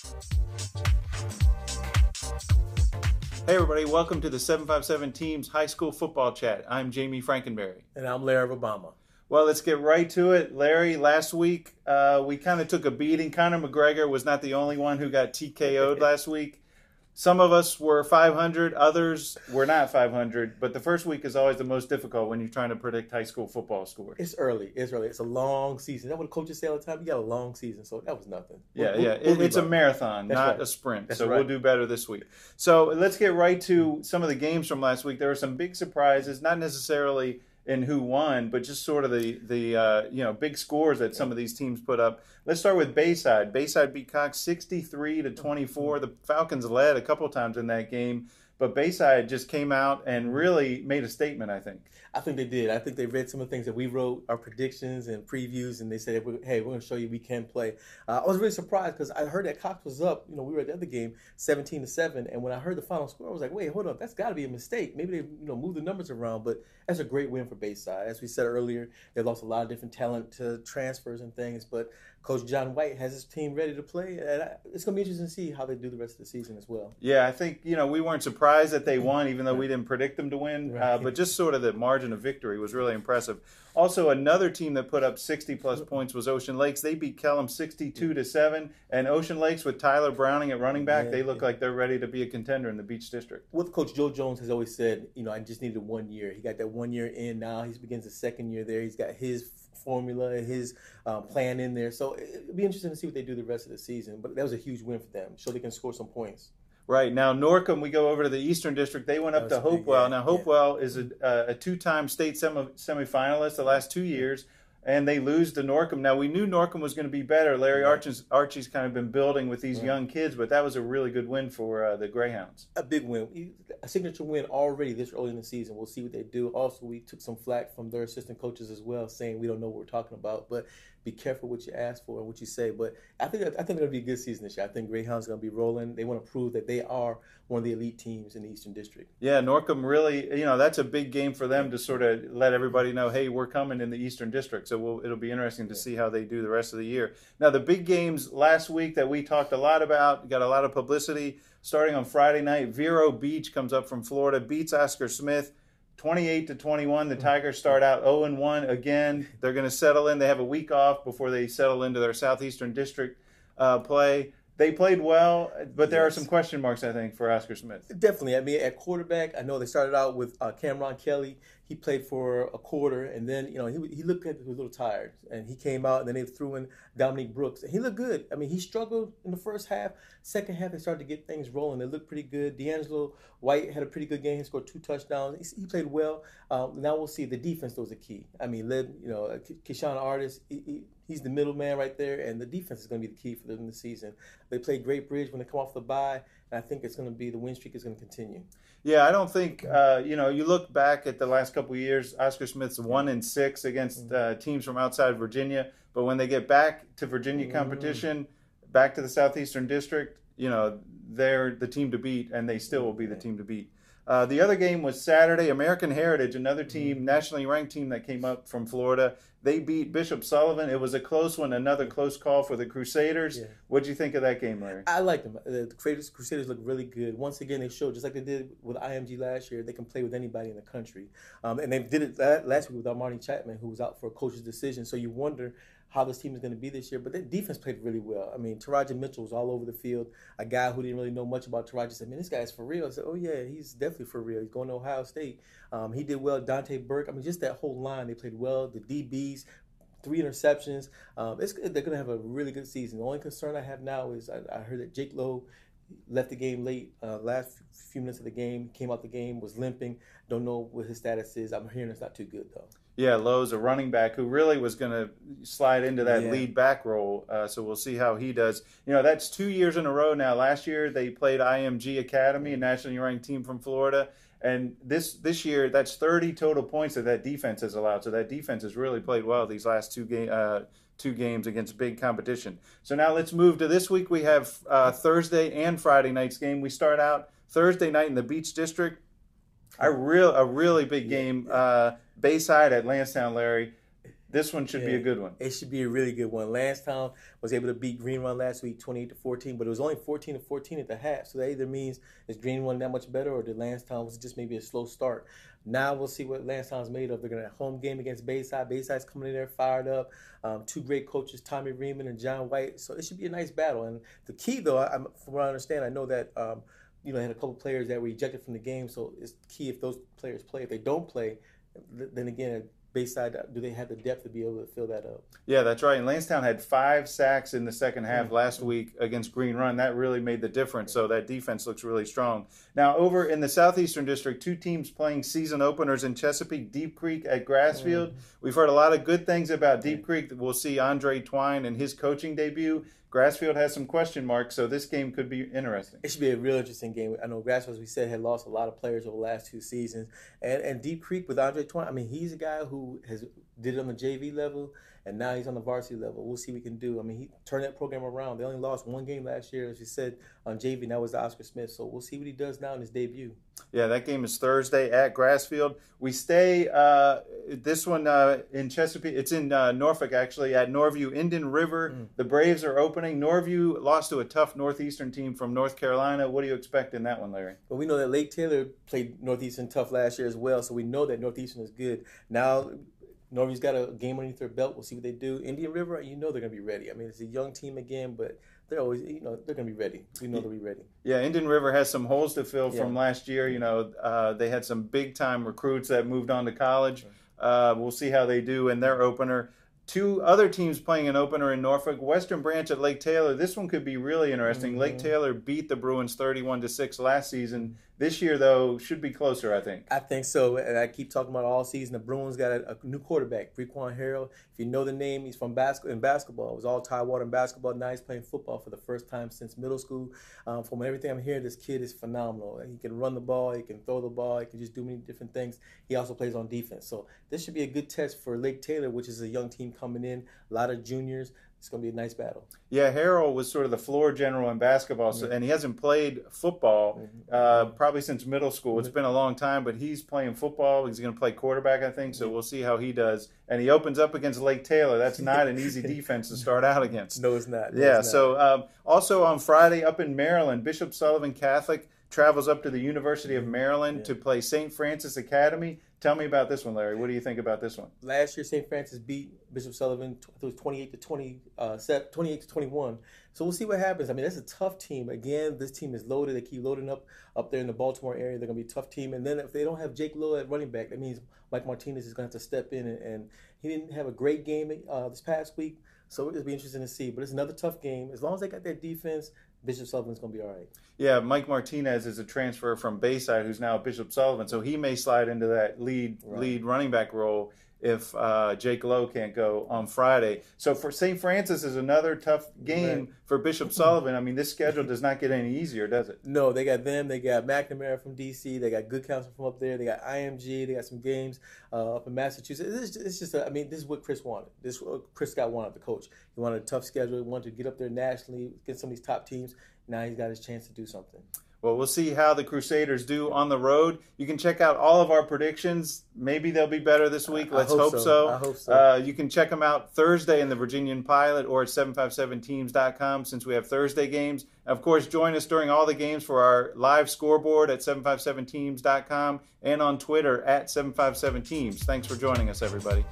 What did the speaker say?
Hey, everybody, welcome to the 757 Teams High School Football Chat. I'm Jamie Frankenberry. And I'm Larry Rubama. Well, let's get right to it. Larry, last week uh, we kind of took a beating. Conor McGregor was not the only one who got TKO'd last week. Some of us were 500, others were not 500. But the first week is always the most difficult when you're trying to predict high school football scores. It's early. It's early. It's a long season. That what coaches say all the time. You got a long season, so that was nothing. Yeah, We'll- yeah. we'll- we'll it's a marathon, That's not right. a sprint. That's so right. we'll do better this week. So let's get right to some of the games from last week. There were some big surprises, not necessarily in who won, but just sort of the the uh, you know big scores that some of these teams put up. Let's start with Bayside. Bayside beat Cox sixty three to twenty four. The Falcons led a couple times in that game. But Bayside just came out and really made a statement, I think. I think they did. I think they read some of the things that we wrote, our predictions and previews, and they said, "Hey, we're going to show you we can play." Uh, I was really surprised because I heard that Cox was up. You know, we were at the other game, seventeen to seven, and when I heard the final score, I was like, "Wait, hold up, that's got to be a mistake. Maybe they, you know, moved the numbers around." But that's a great win for Bayside. As we said earlier, they lost a lot of different talent to transfers and things, but Coach John White has his team ready to play, and I, it's going to be interesting to see how they do the rest of the season as well. Yeah, I think you know we weren't surprised that they won, even though we didn't predict them to win. Uh, but just sort of the margin of victory was really impressive. Also, another team that put up 60 plus points was Ocean Lakes. They beat Kellum 62 to seven, and Ocean Lakes with Tyler Browning at running back, Yeah, they look yeah. like they're ready to be a contender in the Beach District. what Coach Joe Jones has always said, you know, I just needed one year. He got that one year in now. He begins the second year there. He's got his formula, his uh, plan in there. So it- it'll be interesting to see what they do the rest of the season. But that was a huge win for them. So they can score some points. Right now, Norcom, we go over to the Eastern District. They went up to big, Hopewell. yeah, Now, yeah. Hopewell is a, a two-time state semi, semifinalist the last two years, and they lose to Norcom. Now, we knew Norcom was going to be better. Larry. Archie's, Archie's kind of been building with these Right. young kids, but that was a really good win for uh, the Greyhounds. A big win, a signature win already this early in the season. We'll see what they do. Also, we took some flack from their assistant coaches as well, saying we don't know what we're talking about. But be careful what you ask for and what you say. But I think I think to be a good season this year. I think Greyhounds going to be rolling. They want to prove that they are one of the elite teams in the Eastern District. Yeah, Norcom really, you know, that's a big game for them to sort of let everybody know, hey, we're coming in the Eastern District. So we'll, it'll be interesting to see how they do the rest of the year. Now, the big games last week that we talked a lot about, got a lot of publicity. Starting on Friday night, Vero Beach comes up from Florida, beats Oscar Smith. 28 to 21 the tigers start out 0 and 1 again. They're going to settle in. They have a week off before they settle into their southeastern district uh, play. They played well but there are some question marks i think for oscar smith. Definitely. I mean, at quarterback, I know they started out with uh, Cameron Kelly. He played for a quarter, and then you know he he looked like he was a little tired, and he came out, and then they threw in Dominique Brooks, and he looked good. I mean, he struggled in the first half. Second half, they started to get things rolling. They looked pretty good. D'Angelo White had a pretty good game. He scored two touchdowns. He, he played well. Um, now we'll see. The defense was the key. I mean, led you know uh, K- Keyshawn Artis. He, he, he's the middleman right there, and the defense is going to be the key for them this season. They played Great Bridge when they come off the bye, I think it's going to be the win streak is going to continue. Yeah, I don't think uh, you know. You look back at the last couple of years. Oscar Smith's one and six against uh, teams from outside Virginia, but when they get back to Virginia competition, back to the southeastern district, you know they're the team to beat, and they still will be the team to beat. Uh, the other game was Saturday. American Heritage, another team, nationally ranked team that came up from Florida. They beat Bishop Sullivan. It was a close one, another close call for the Crusaders. Yeah. What'd you think of that game, Larry? I like them. The Crusaders, Crusaders look really good. Once again, they showed just like they did with IMG last year, they can play with anybody in the country. Um, and they did it la- last week without Marty Chapman, who was out for a coach's decision. So you wonder how this team is going to be this year. But their defense played really well. I mean, Taraji Mitchell was all over the field. A guy who didn't really know much about Taraji said, "Man, this guy's for real." I said, "Oh yeah, he's definitely for real. He's going to Ohio State. Um, he did well. Dante Burke. I mean, just that whole line, they played well. The DBs." Three interceptions. Um, it's, they're going to have a really good season. The only concern I have now is I, I heard that Jake Lowe left the game late. Uh, last few minutes of the game, came out the game, was limping. Don't know what his status is. I'm hearing it's not too good though. Yeah, Lowe's a running back who really was going to slide into that Yeah. lead back role. Uh, so we'll see how he does. You know, that's two years in a row now. Last year they played IMG Academy, a nationally ranked team from Florida, and this this year that's 30 total points that that defense has allowed. So that defense has really played well these last two game. Uh, Two games against big competition. So now let's move to this week. We have uh, Thursday and Friday night's game. We start out Thursday night in the Beach District. A real, a really big game. Uh, Bayside at Landstown, Larry. This one should yeah. be a good one. It should be a really good one. Landstown was able to beat Green Run last week, 28 to 14, but it was only 14 to 14 at the half. So that either means is Green Run that much better, or did Landstown was just maybe a slow start. Now we'll see what Landstown's made of. They're going to home game against Bayside. Bayside's coming in there fired up. Um, two great coaches, Tommy Reamon and John White. So it should be a nice battle. And the key, though, I, from what I understand, I know that. Um, you know, had a couple players that were ejected from the game, so it's key if those players play. If they don't play, then again, Bayside, do they have the depth to be able to fill that up? Yeah, that's right. And Landstown had five sacks in the second half mm-hmm. last week against Green Run. That really made the difference. So that defense looks really strong. Now, over in the Southeastern District, two teams playing season openers in Chesapeake, Deep Creek at Grassfield. Mm-hmm. We've heard a lot of good things about Deep Creek. We'll see Andre Twine and his coaching debut. Grassfield has some question marks, so this game could be interesting. It should be a real interesting game. I know Grassfield, as we said, had lost a lot of players over the last two seasons, and and Deep Creek with Andre Twine. I mean, he's a guy who has did it on the JV level, and now he's on the varsity level. We'll see what we can do. I mean, he turned that program around. They only lost one game last year, as you said, on JV, and that was Oscar Smith. So we'll see what he does now in his debut. Yeah, that game is Thursday at Grassfield. We stay uh, this one uh, in Chesapeake. It's in uh, Norfolk, actually, at Norview Indian River. Mm. The Braves are opening. Norview lost to a tough Northeastern team from North Carolina. What do you expect in that one, Larry? Well, we know that Lake Taylor played Northeastern tough last year as well, so we know that Northeastern is good. Now Norview's got a game underneath their belt. We'll see what they do. Indian River, you know they're going to be ready. I mean, it's a young team again, but they're always, you know, they're going to be ready. You know they'll be ready. Yeah, Indian River has some holes to fill yeah. from last year. You know, uh, they had some big time recruits that moved on to college. Uh, we'll see how they do in their opener two other teams playing an opener in Norfolk. Western Branch at Lake Taylor. This one could be really interesting. Mm-hmm. Lake Taylor beat the Bruins 31 to 6 last season. This year, though, should be closer, I think. I think so. And I keep talking about all season. The Bruins got a, a new quarterback, Frequan Harrell. If you know the name, he's from bas- in basketball. It was all Tidewater in basketball. Now he's playing football for the first time since middle school. Um, from everything I'm hearing, this kid is phenomenal. He can run the ball, he can throw the ball, he can just do many different things. He also plays on defense. So this should be a good test for Lake Taylor, which is a young team coming in, a lot of juniors it's going to be a nice battle. Yeah, Harrell was sort of the floor general in basketball, so, and he hasn't played football uh, probably since middle school. It's been a long time, but he's playing football. He's going to play quarterback, I think. So we'll see how he does. And he opens up against Lake Taylor. That's not an easy defense to start out against. No, it's not. No, yeah. It's not. So um, also on Friday up in Maryland, Bishop Sullivan Catholic travels up to the University of Maryland yeah. to play St. Francis Academy. Tell me about this one, Larry. What do you think about this one? Last year, St. Francis beat Bishop Sullivan. It was twenty-eight to twenty, uh, 28 to twenty-one. So we'll see what happens. I mean, that's a tough team. Again, this team is loaded. They keep loading up up there in the Baltimore area. They're going to be a tough team. And then if they don't have Jake Lowe at running back, that means Mike Martinez is going to have to step in. And, and he didn't have a great game uh, this past week. So it'll be interesting to see. But it's another tough game. As long as they got their defense, Bishop Sullivan's going to be all right. Yeah, Mike Martinez is a transfer from Bayside, who's now Bishop Sullivan, so he may slide into that lead right. lead running back role if uh, Jake Lowe can't go on Friday. So for St. Francis is another tough game right. for Bishop Sullivan. I mean, this schedule does not get any easier, does it? No, they got them. They got McNamara from DC. They got Good Counsel from up there. They got IMG. They got some games uh, up in Massachusetts. It's just, it's just a, I mean, this is what Chris wanted. This Chris Scott wanted the coach. He wanted a tough schedule. He wanted to get up there nationally, get some of these top teams. Now he's got his chance to do something. Well, we'll see how the Crusaders do on the road. You can check out all of our predictions. Maybe they'll be better this week. Let's hope, hope, so. so. I hope so. Uh, you can check them out Thursday in the Virginian Pilot or at 757teams.com since we have Thursday games. Of course, join us during all the games for our live scoreboard at 757teams.com and on Twitter at 757teams. Thanks for joining us, everybody.